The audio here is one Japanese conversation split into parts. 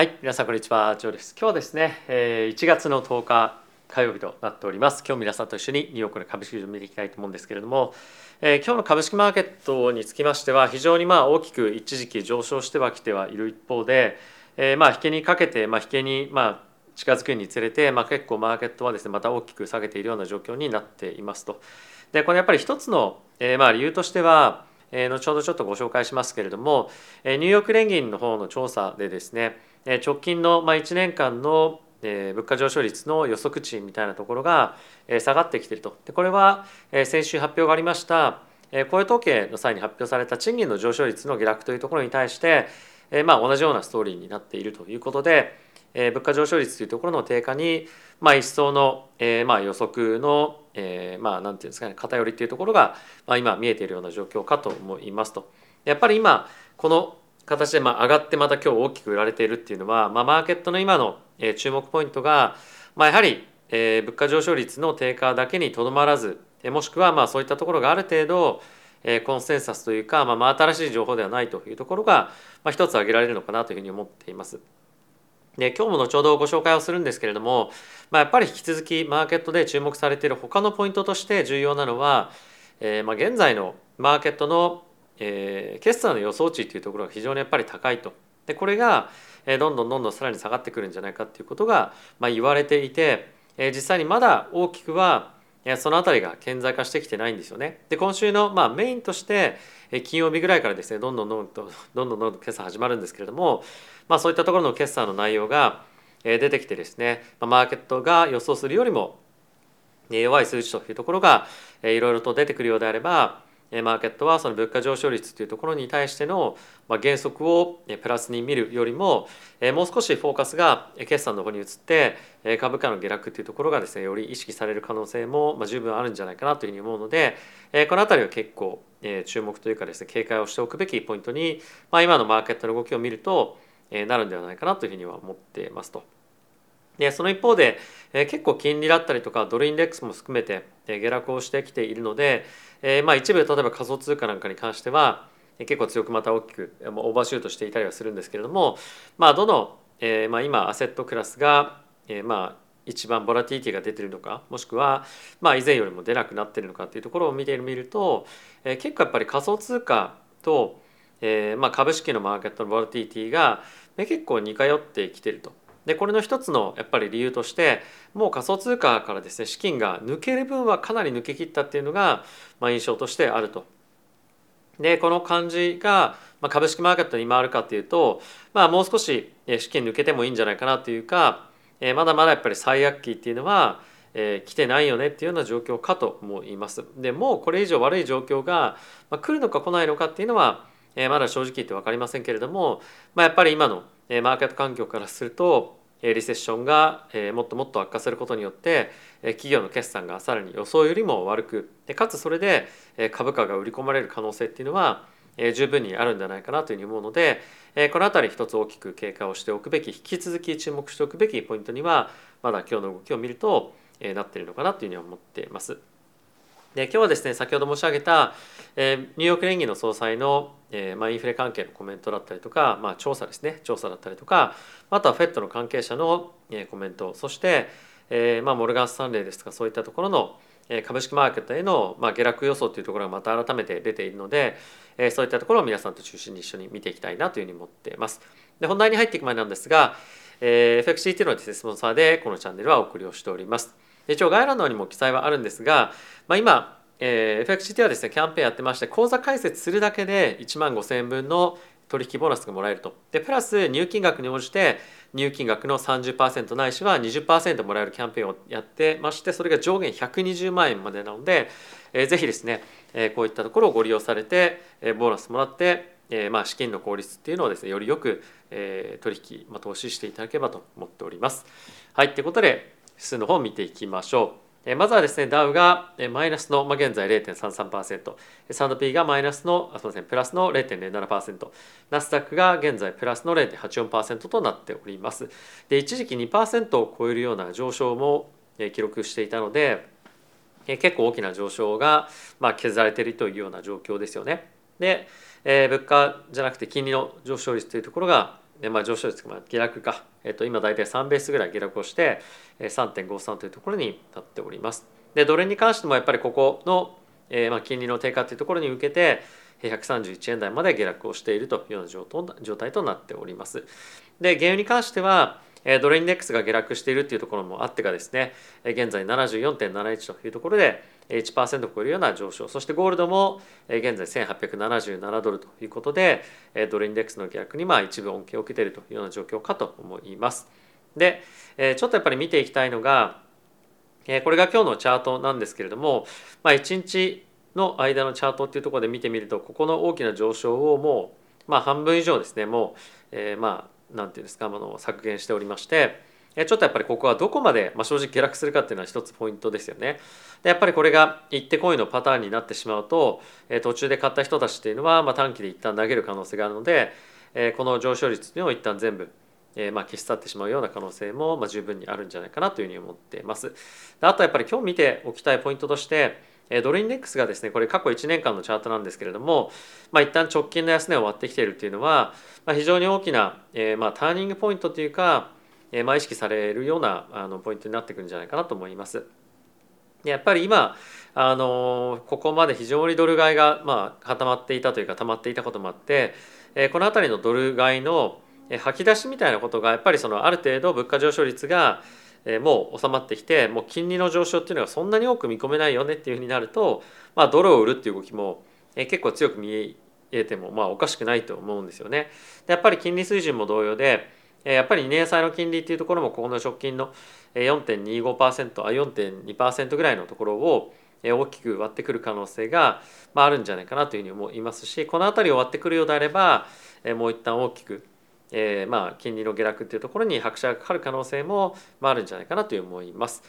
はい、皆さんこんにちは、ジョーです。今日はですね、1月の10日火曜日となっております。今日皆さんと一緒にニューヨークの株式市場を見ていきたいと思うんですけれども、え今日の株式マーケットにつきましては非常にまあ大きく一時期上昇してはきてはいる一方で、えまあ引けにかけてまあ引けにまあ近づくにつれて、まあ、結構マーケットはですねまた大きく下げているような状況になっていますと。でこれやっぱり一つの、えまあ理由としては、え後ほどちょっとご紹介しますけれども、えニューヨーク連銀の方の調査でですね直近の1年間の物価上昇率の予測値みたいなところが下がってきていると。でこれは先週発表がありました雇用統計の際に発表された賃金の上昇率の下落というところに対してまあ同じようなストーリーになっているということで物価上昇率というところの低下にまあ一層のえまあ予測のえまあなんていうんですかね偏りというところがまあ今見えているような状況かと思いますと。やっぱり今この形でまあ上がってまた今日大きく売られているっていうのは、まあ、マーケットの今のえー注目ポイントが、まあ、やはりえー物価上昇率の低下だけにとどまらずえーもしくはまあそういったところがある程度えーコンセンサスというか、まあ、真新しい情報ではないというところが、まあ、一つ挙げられるのかなというふうに思っています。で今日も後ほどご紹介をするんですけれども、まあ、やっぱり引き続きマーケットで注目されている他のポイントとして重要なのは、えーまあ、現在のマーケットの、えー、決算の予想値というところが非常にやっぱり高いと。でこれが、え、どんどんどんどんさらに下がってくるんじゃないかっていうことが、まあ、言われていて、えー、実際にまだ大きくは、え、その辺りが顕在化してきてないんですよね。で今週の、まあ、メインとして、え、金曜日ぐらいからですねどんどんどんどんどんどんどん決算始まるんですけれども、まあ、そういったところの決算の内容が、え、出てきてですね、ま、マーケットが予想するよりも弱い数値というところが、え、いろいろと出てくるようであればマーケットはその物価上昇率というところに対してのま原則をプラスに見るよりももう少しフォーカスが決算の方に移って株価の下落というところがですねより意識される可能性も十分あるんじゃないかなというふうに思うのでこの辺りは結構注目というかですね警戒をしておくべきポイントに今のマーケットの動きを見るとなるんではないかなというふうには思っていますと。でその一方で、え結構金利だったりとかドルインデックスも含めて、え下落をしてきているので、えまあ、一部例えば仮想通貨なんかに関しては、結構強くまた大きくオーバーシュートしていたりはするんですけれども、まあ、どの、えまあ、今アセットクラスが、えまあ一番ボラティティが出てるのかもしくは、まあ、以前よりも出なくなってるのかっていうところを見てみると、え結構やっぱり仮想通貨と、えまあ、株式のマーケットのボラティティが、結構似通ってきてると。でこれの一つのやっぱり理由としてもう仮想通貨からですね資金が抜ける分はかなり抜け切ったっていうのが、まあ、印象としてあると。でこの感じが、まあ、株式マーケットに今あるかっていうと、まあ、もう少し資金抜けてもいいんじゃないかなというか、えーまだまだやっぱり最悪期っていうのは、えー来てないよねっていうような状況かと思います。でもうこれ以上悪い状況が、まあ、来るのか来ないのかっていうのは、えーまだ正直言って分かりませんけれども、まあ、やっぱり今のマーケット環境からするとリセッションがもっともっと悪化することによって企業の決算がさらに予想よりも悪くでかつそれで株価が売り込まれる可能性っていうのは十分にあるんじゃないかなというふうに思うのでこの辺り一つ大きく警戒をしておくべき引き続き注目しておくべきポイントにはまだ今日の動きを見るとなっているのかなというふうに思っています。で今日はですね先ほど申し上げた、えーニューヨーク連銀の総裁の、えーまあ、インフレ関係のコメントだったりとか、まあ、調査ですね調査だったりとかあとは FED の関係者の、えーコメントそして、えーまあ、モルガン・スタンレーですとかそういったところの株式マーケットへの、まあ、下落予想というところがまた改めて出ているので、えーそういったところを皆さんと中心に一緒に見ていきたいなというふうに思っています。で本題に入っていく前なんですが、えー、FXCT のですねスポンサーでこのチャンネルはお送りをしております。一応概要欄のにも記載はあるんですが、まあ、今、えー、FXCT はですねキャンペーンやってまして口座開設するだけで1万5000円分の取引ボーナスがもらえると。でプラス入金額に応じて入金額の30%ないしは20%もらえるキャンペーンをやってましてそれが上限120万円までなので、えー、ぜひですね、えーこういったところをご利用されて、えーボーナスもらって、えーまあ、資金の効率っていうのをですねよりよく、えー取引、まあ、投資していただければと思っております。はいということで指数の方を見ていきましょう。まずはですねダウがマイナスの、まあ、現在0.33%サンド P がマイナスのあすみませんプラスの0.07%ナスダックが現在プラスの0.84%となっております。で一時期2%を超えるような上昇も記録していたので結構大きな上昇が、まあ、削られているというような状況ですよね。で、えー物価じゃなくて金利の上昇率というところがまあ、上昇率まあ下落か、えっと、今大体3ベースぐらい下落をして3.53というところになっております。でドルに関してもやっぱりここの、えー、まあ金利の低下というところに向けて131円台まで下落をしているというような状態となっております。で原油に関してはドルインデックスが下落しているというところもあってかですね現在74.71というところで1%を超えるような上昇そしてゴールドも現在1877ドルということでドルインデックスの下落にまあ一部恩恵を受けているというような状況かと思います。でちょっとやっぱり見ていきたいのがこれが今日のチャートなんですけれども、まあ、1日の間のチャートっていうところで見てみるとここの大きな上昇をもう、まあ、半分以上ですねもう、えー、まあ何て言うんですかあの削減しておりましてちょっとやっぱりここはどこまで、まあ、正直下落するかっていうのは一つポイントですよね。でやっぱりこれが一手こいのパターンになってしまうと途中で買った人たちっていうのは、まあ、短期で一旦投げる可能性があるのでこの上昇率っていうのを一旦全部えー、まあ消し去ってしまうような可能性もまあ十分にあるんじゃないかなというふうに思っています。あとやっぱり今日見ておきたいポイントとしてえドルインデックスがですねこれ過去1年間のチャートなんですけれども、まあ、一旦直近の安値を割ってきているっていうのは、まあ、非常に大きな、えー、まあターニングポイントというか、えー、まあ意識されるようなあのポイントになってくるんじゃないかなと思います。やっぱり今あのここまで非常にドル買いがまあ固まっていたというか溜まっていたこともあって、えー、この辺りのドル買いのえ吐き出しみたいなことがやっぱりそのある程度物価上昇率がえもう収まってきてもう金利の上昇っていうのがそんなに多く見込めないよねっていうふうになると、まあ、ドルを売るっていう動きもえ結構強く見えてもまあおかしくないと思うんですよね。やっぱり金利水準も同様でやっぱり2年債の金利っていうところもここの直近の4.25%あ4.2%ぐらいのところを大きく割ってくる可能性があるんじゃないかなというふうに思いますしこの辺りを割ってくるようであればもう一旦大きくえー、まあ金利の下落っていうところに拍車がかかる可能性もあるんじゃないかなという思います。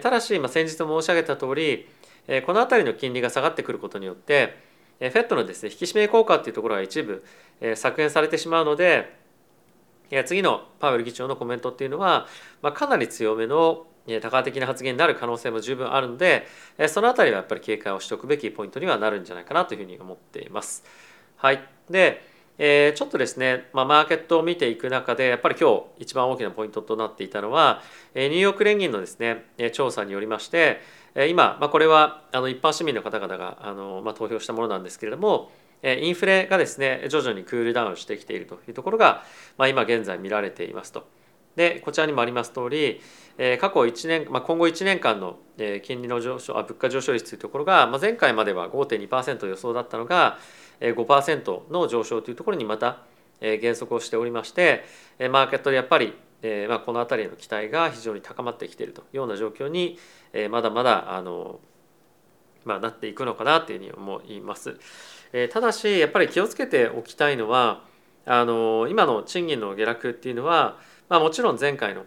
ただし、まあ、先日申し上げた通り、この辺りの金利が下がってくることによって、えー、フェットのですね引き締め効果っていうところが一部、削減されてしまうので、次のパウエル議長のコメントっていうのは、まあ、かなり強めの多価的な発言になる可能性も十分あるのでその辺りはやっぱり警戒をしておくべきポイントにはなるんじゃないかなというふうに思っています。はい、でえー、ちょっとですね、まあ、マーケットを見ていく中でやっぱり今日一番大きなポイントとなっていたのは、ニューヨーク連銀のですね調査によりまして、今、まあ、これはあの一般市民の方々があの、まあ、投票したものなんですけれどもインフレがですね徐々にクールダウンしてきているというところが、まあ、今現在見られていますと。でこちらにもあります通り、過去1年、まあ、今後1年間の、金利の上昇あ物価上昇率というところが、まあ、前回までは5.2%予想だったのが5%の上昇というところにまた減速をしておりましてマーケットでやっぱりまあこの辺りの期待が非常に高まってきているというような状況にまだまだあの、まあ、なっていくのかなというふうに思います。ただしやっぱり気をつけておきたいのはあの今の賃金の下落っていうのは、まあ、もちろん前回の、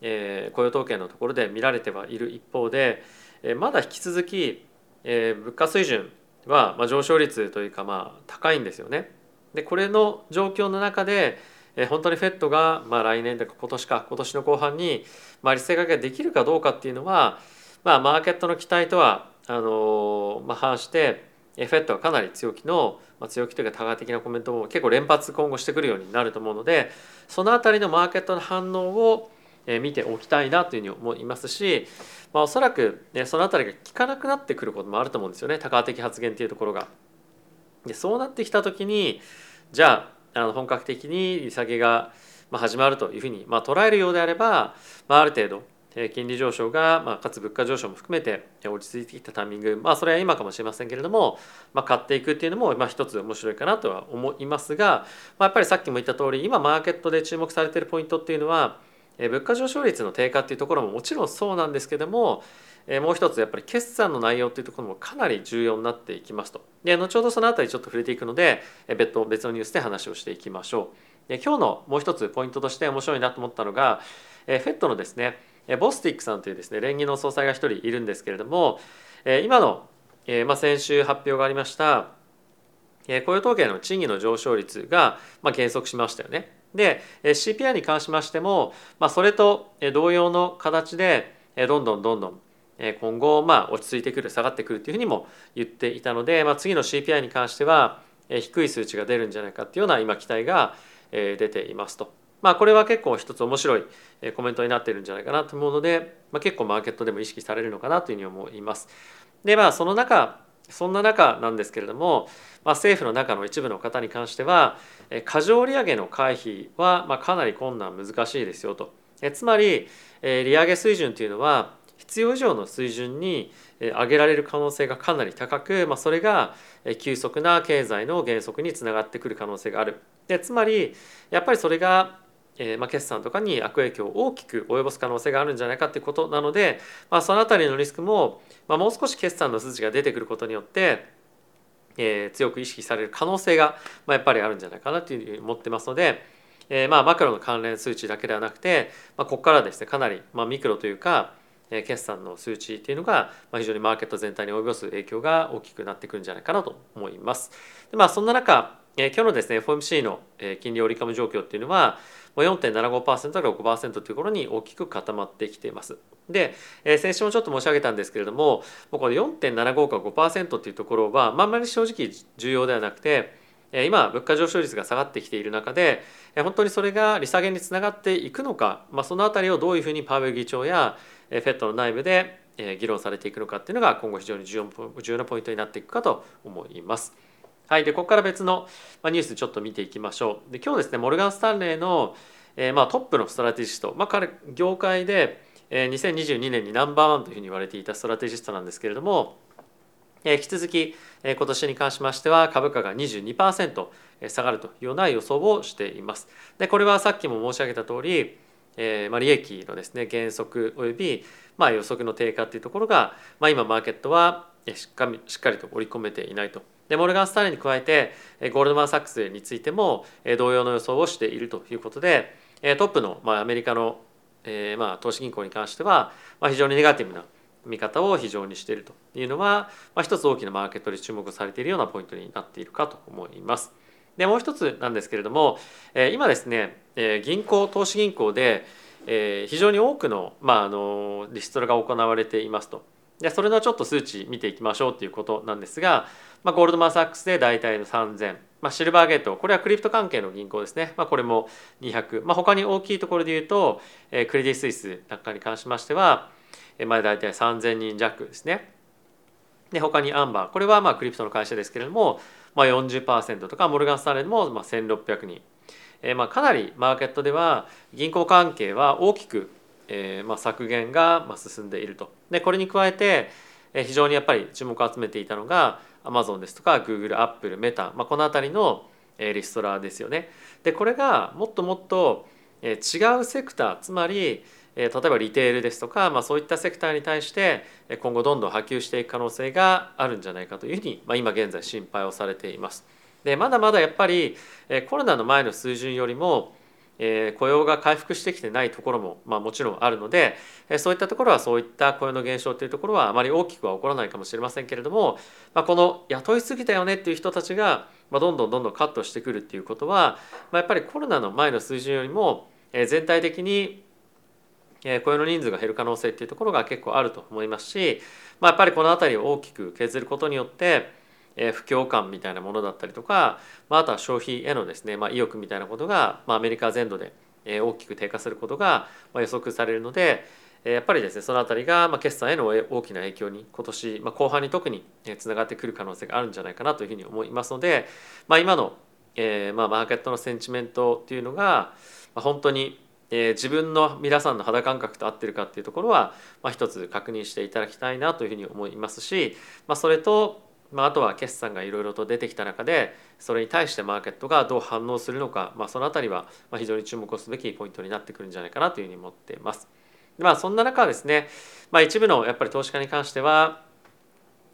えー、雇用統計のところで見られてはいる一方で、えー、まだ引き続き、えー、物価水準は、まあ、上昇率というかまあ高いんですよね。でこれの状況の中でえ本当にフェットが、まあ、来年とか今年か今年の後半に、まあ、利下げができるかどうかっていうのは、まあ、マーケットの期待とはあの、まあ、反してフェットはかなり強気の、まあ、強気というか多価的なコメントを結構連発今後してくるようになると思うのでその辺りのマーケットの反応を見ておきたいなというふうに思いますしまあ、おそらく、ね、その辺りが効かなくなってくることもあると思うんですよね多価的発言っていうところが。でそうなってきた時にじゃああの本格的に利下げが始まるというふうに、まあ、捉えるようであれば、まあ、ある程度金利上昇が、まあ、かつ物価上昇も含めて落ち着いてきたタイミングまあそれは今かもしれませんけれども、まあ、買っていくっていうのも、まあ、一つ面白いかなとは思いますが、まあ、やっぱりさっきも言った通り今マーケットで注目されているポイントっていうのは物価上昇率の低下っていうところももちろんそうなんですけどももう一つやっぱり決算の内容っていうところもかなり重要になっていきますと。で後ほどその辺りちょっと触れていくので別途別のニュースで話をしていきましょう。で今日のもう一つポイントとして面白いなと思ったのがフェットのですねボスティックさんというですね連銀の総裁が一人いるんですけれども今の、ま、先週発表がありました雇用統計の賃金の上昇率が、ま、減速しましたよね。で CPI に関しましても、ま、それと同様の形でどんどんどんどん今後まあ落ち着いてくる下がってくるというふうにも言っていたので、まあ、次の CPI に関しては低い数値が出るんじゃないかっていうような今期待が出ていますと。まあこれは結構一つ面白いコメントになっているんじゃないかなと思うので、まあ、結構マーケットでも意識されるのかなというふうに思います。でまあその中そんな中なんですけれども、まあ、政府の中の一部の方に関しては過剰利上げの回避はまあかなり困難難しいですよとえ。つまり利上げ水準というのは必要以上の水準に上げられる可能性がかなり高く、まあ、それが急速な経済の減速につながってくる可能性がある。でつまりやっぱりそれがえーまあ、決算とかに悪影響を大きく及ぼす可能性があるんじゃないかということなので、まあ、その辺りのリスクも、まあ、もう少し決算の数字が出てくることによって、えー、強く意識される可能性が、まあ、やっぱりあるんじゃないかなというふうに思ってますので、えーまあ、マクロの関連数値だけではなくて、まあ、ここからですねかなり、まあ、ミクロというか決算の数値っていうのが非常にマーケット全体に及ぼす影響が大きくなってくるんじゃないかなと思います。でまあそんな中今日のですね FOMC の金利折り込み状況っていうのは4.75%から5%というところに大きく固まってきています。でえ、先週もちょっと申し上げたんですけれどももうこの4.75か5%っていうところは、まあ、あんまり正直重要ではなくて今物価上昇率が下がってきている中で本当にそれが利下げにつながっていくのか、まあ、その辺りをどういうふうにパウエル議長や FED の内部で議論されていくのかっていうのが今後非常に重要なポイントになっていくかと思います。はい、でここから別のニュースちょっと見ていきましょう。で今日ですねモルガン・スタンレーの、えー、まあ、トップのストラテジスト、まあ、彼業界で、えー、2022年にナンバーワンというふうに言われていたストラテジストなんですけれども、えー、引き続き、えー、今年に関しましては株価が22%下がるというような予想をしています。でこれはさっきも申し上げた通り、えーまあ、利益のですね減速および、まあ、予測の低下というところが、まあ、今マーケットはしっかりしっかりと織り込めていないとでモルガン・スターレンに加えてゴールドマン・サックスについても同様の予想をしているということでトップの、まあ、アメリカの、えまあ、投資銀行に関しては、まあ、非常にネガティブな見方を非常にしているというのは、まあ、一つ大きなマーケットで注目されているようなポイントになっているかと思います。でもう一つなんですけれども今ですね銀行投資銀行で非常に多くの,、まあ、あのリストラが行われていますと。でそれのちょっと数値見ていきましょうということなんですがまあ、ゴールドマン・サックスで大体の3000、まあ、シルバーゲート。これはクリプト関係の銀行ですね、まあ、これも200、まあ、他に大きいところで言うと、えー、クレディ・スイスなんかに関しましては、えー、まあ大体3000人弱ですね。で他にアンバー。これはまあクリプトの会社ですけれども、まあ40%とかモルガン・スタンレーもまあ1600人、えー、まあかなりマーケットでは銀行関係は大きく、えー、まあ削減が進んでいると。でこれに加えて非常にやっぱり注目を集めていたのがアマゾンですとか Google、Apple、Meta、まあ、この辺りのリストラですよね。でこれがもっともっと違うセクターつまり例えばリテールですとか、まあ、そういったセクターに対して今後どんどん波及していく可能性があるんじゃないかというふうに、まあ、今現在心配をされています。でまだまだやっぱりコロナの前の水準よりもえ雇用が回復してきてないところも、まあ、もちろんあるので、えそういったところはそういった雇用の減少というところはあまり大きくは起こらないかもしれませんけれども、まあ、この雇いすぎたよねっていう人たちが、まあ、どんどんどんどんカットしてくるっていうことは、まあ、やっぱりコロナの前の水準よりも、え全体的に雇用の人数が減る可能性っていうところが結構あると思いますし、まあ、やっぱりこの辺りを大きく削ることによって不況感みたいなものだったりとか、まあ、あとは消費へのですね、まあ、意欲みたいなことが、まあ、アメリカ全土で大きく低下することが予測されるのでやっぱりですねその辺りが決算への大きな影響に今年、ま、後半に特につながってくる可能性があるんじゃないかなというふうに思いますので、ま、今の、えま、マーケットのセンチメントっていうのが、ま、本当にえ、自分の皆さんの肌感覚と合ってるかっていうところは、まあ、一つ確認していただきたいなというふうに思いますし、まあ、それとまあ、あとは決算がいろいろと出てきた中でそれに対してマーケットがどう反応するのか、まあ、その辺りは非常に注目をすべきポイントになってくるんじゃないかなというふうに思っています。まあ、そんな中ですね、まあ、一部のやっぱり投資家に関しては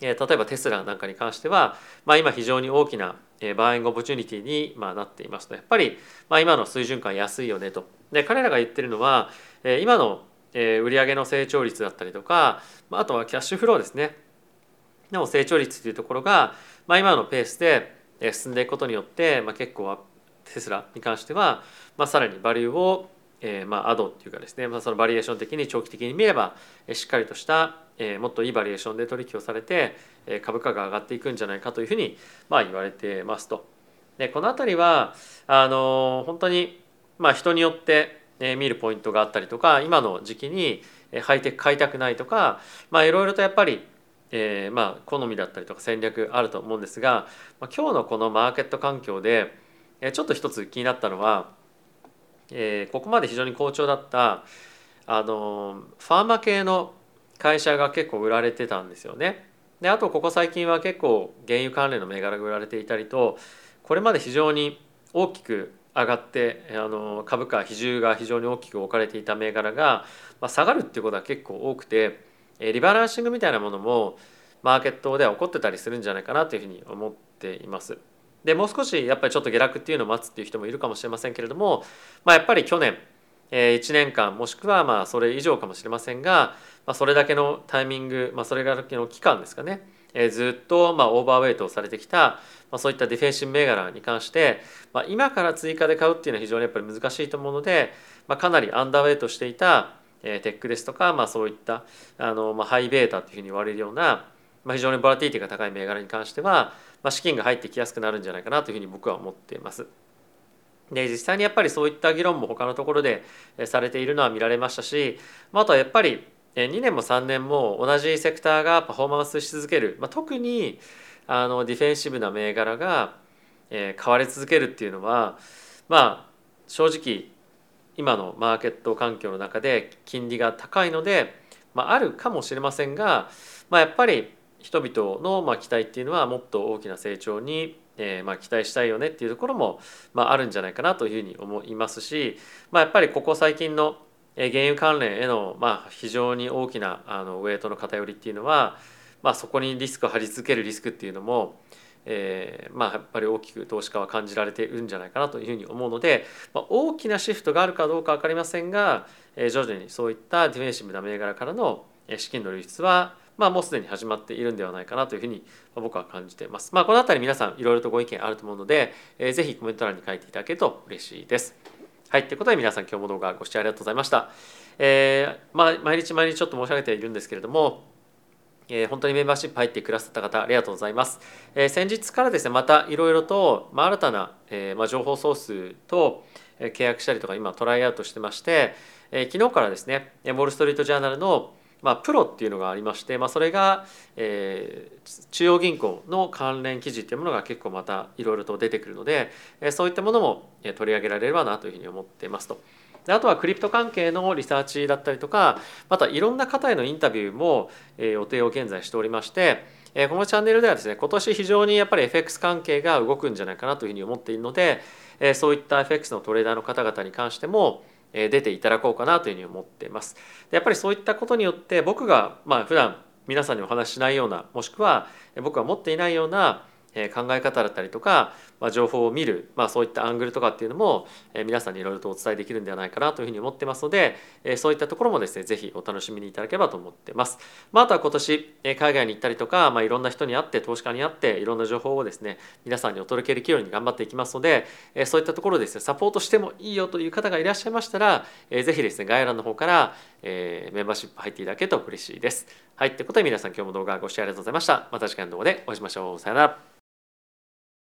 例えばテスラなんかに関しては、まあ、今非常に大きな buying opportunity になっていますと。やっぱりま今の水準感安いよねと。で彼らが言ってるのは今の売上の成長率だったりとかあとはキャッシュフローですね。でも成長率というところが、まあ、今のペースで進んでいくことによって、まあ、結構テスラに関しては、まあ、さらに valueを、えー、まあ add っていうかですね、まあ、その valuation 的に長期的に見ればしっかりとした、えー、もっといいバリエーションで取引をされて株価が上がっていくんじゃないかというふうに、まあ、言われてますと。でこの辺りはあの本当にまあ人によって見るポイントがあったりとか今の時期にハイテク買いたくないとかまあいろいろとやっぱりえー、まあ好みだったりとか戦略あると思うんですが、まあ、今日のこのマーケット環境で、えー、ちょっと一つ気になったのは、えー、ここまで非常に好調だったあのファーマ系の会社が結構売られてたんですよね。であとここ最近は結構原油関連の銘柄が売られていたりとこれまで非常に大きく上がってあの株価比重が非常に大きく置かれていた銘柄が、まあ、下がるっていうことは結構多くてリバランシングみたいなものもマーケットでは起こってたりするんじゃないかなというふうに思っています。でもう少しやっぱりちょっと下落っていうのを待つっていう人もいるかもしれませんけれども、まあ、やっぱり去年1年間もしくはまあそれ以上かもしれませんが、まあ、それだけのタイミング、まあ、それだけの期間ですかねずっとまあオーバーウェイトをされてきた、まあ、そういったディフェンシブ銘柄に関して、まあ、今から追加で買うっていうのは非常にやっぱり難しいと思うので、まあ、かなりアンダーウェイトしていたテックですとか、まあ、そういったあの、まあ、ハイベータというふうに言われるような、まあ、非常にボラティティが高い銘柄に関しては、まあ、資金が入ってきやすくなるんじゃないかなというふうに僕は思っています。で実際にやっぱりそういった議論も他のところでされているのは見られましたし、まあ、あとはやっぱり2年も3年も同じセクターがパフォーマンスし続ける、まあ、特にあのディフェンシブな銘柄が買われ続けるっていうのはまあ正直今のマーケット環境の中で金利が高いので、まあ、あるかもしれませんが、まあ、やっぱり人々のまあ期待っていうのはもっと大きな成長にえ、まあ期待したいよねっていうところも、まあ、あるんじゃないかなというふうに思いますし、まあ、やっぱりここ最近の原油関連への、まあ、非常に大きなあのウェイトの偏りっていうのは、まあ、そこにリスクを張り続けるリスクっていうのもえー、まあやっぱり大きく投資家は感じられているんじゃないかなというふうに思うので、まあ、大きなシフトがあるかどうか分かりませんが、えー、徐々にそういったディフェンシブな銘柄からの資金の流出はまあ、もうすでに始まっているんではないかなというふうに僕は感じています。まあ、この辺り皆さんいろいろとご意見あると思うので、えー、ぜひコメント欄に書いていただけると嬉しいです。はい、ということで皆さん今日も動画ご視聴ありがとうございました。えー、まあ、毎日毎日ちょっと申し上げているんですけれども、えー、本当にメンバーシップ入ってくださった方ありがとうございます。えー、先日からですねまたいろいろと、まあ、新たな、えーまあ、情報ソースと契約したりとか今トライアウトしてまして、えー、昨日からですねウォール・ストリート・ジャーナルのまあ、プロっていうのがありまして、まあ、それが、えー、中央銀行の関連記事っていうものが結構またいろいろと出てくるので、えー、そういったものも取り上げられればなというふうに思っていますと。であとはクリプト関係のリサーチだったりとかまたいろんな方へのインタビューも予定を現在しておりましてこのチャンネルではですね今年非常にやっぱり FX 関係が動くんじゃないかなというふうに思っているのでそういった FX のトレーダーの方々に関しても出ていただこうかなというふうに思っています。でやっぱりそういったことによって僕がまあ普段皆さんにお話ししないようなもしくは僕が持っていないような考え方だったりとか、まあ、情報を見る、まあ、そういったアングルとかっていうのも皆さんにいろいろとお伝えできるんではないかなというふうに思ってますのでそういったところもですね是非お楽しみにいただければと思ってます。まあ、あとは今年海外に行ったりとか、まあ、いろんな人に会って投資家に会っていろんな情報をですね皆さんにお届けできるように頑張っていきますのでそういったところですねサポートしてもいいよという方がいらっしゃいましたら是非ですね概要欄の方からメンバーシップ入っていただけると嬉しいです。はい、ということで皆さん今日も動画ご視聴ありがとうございました。また次回の動画でお会いしましょう。さよなら。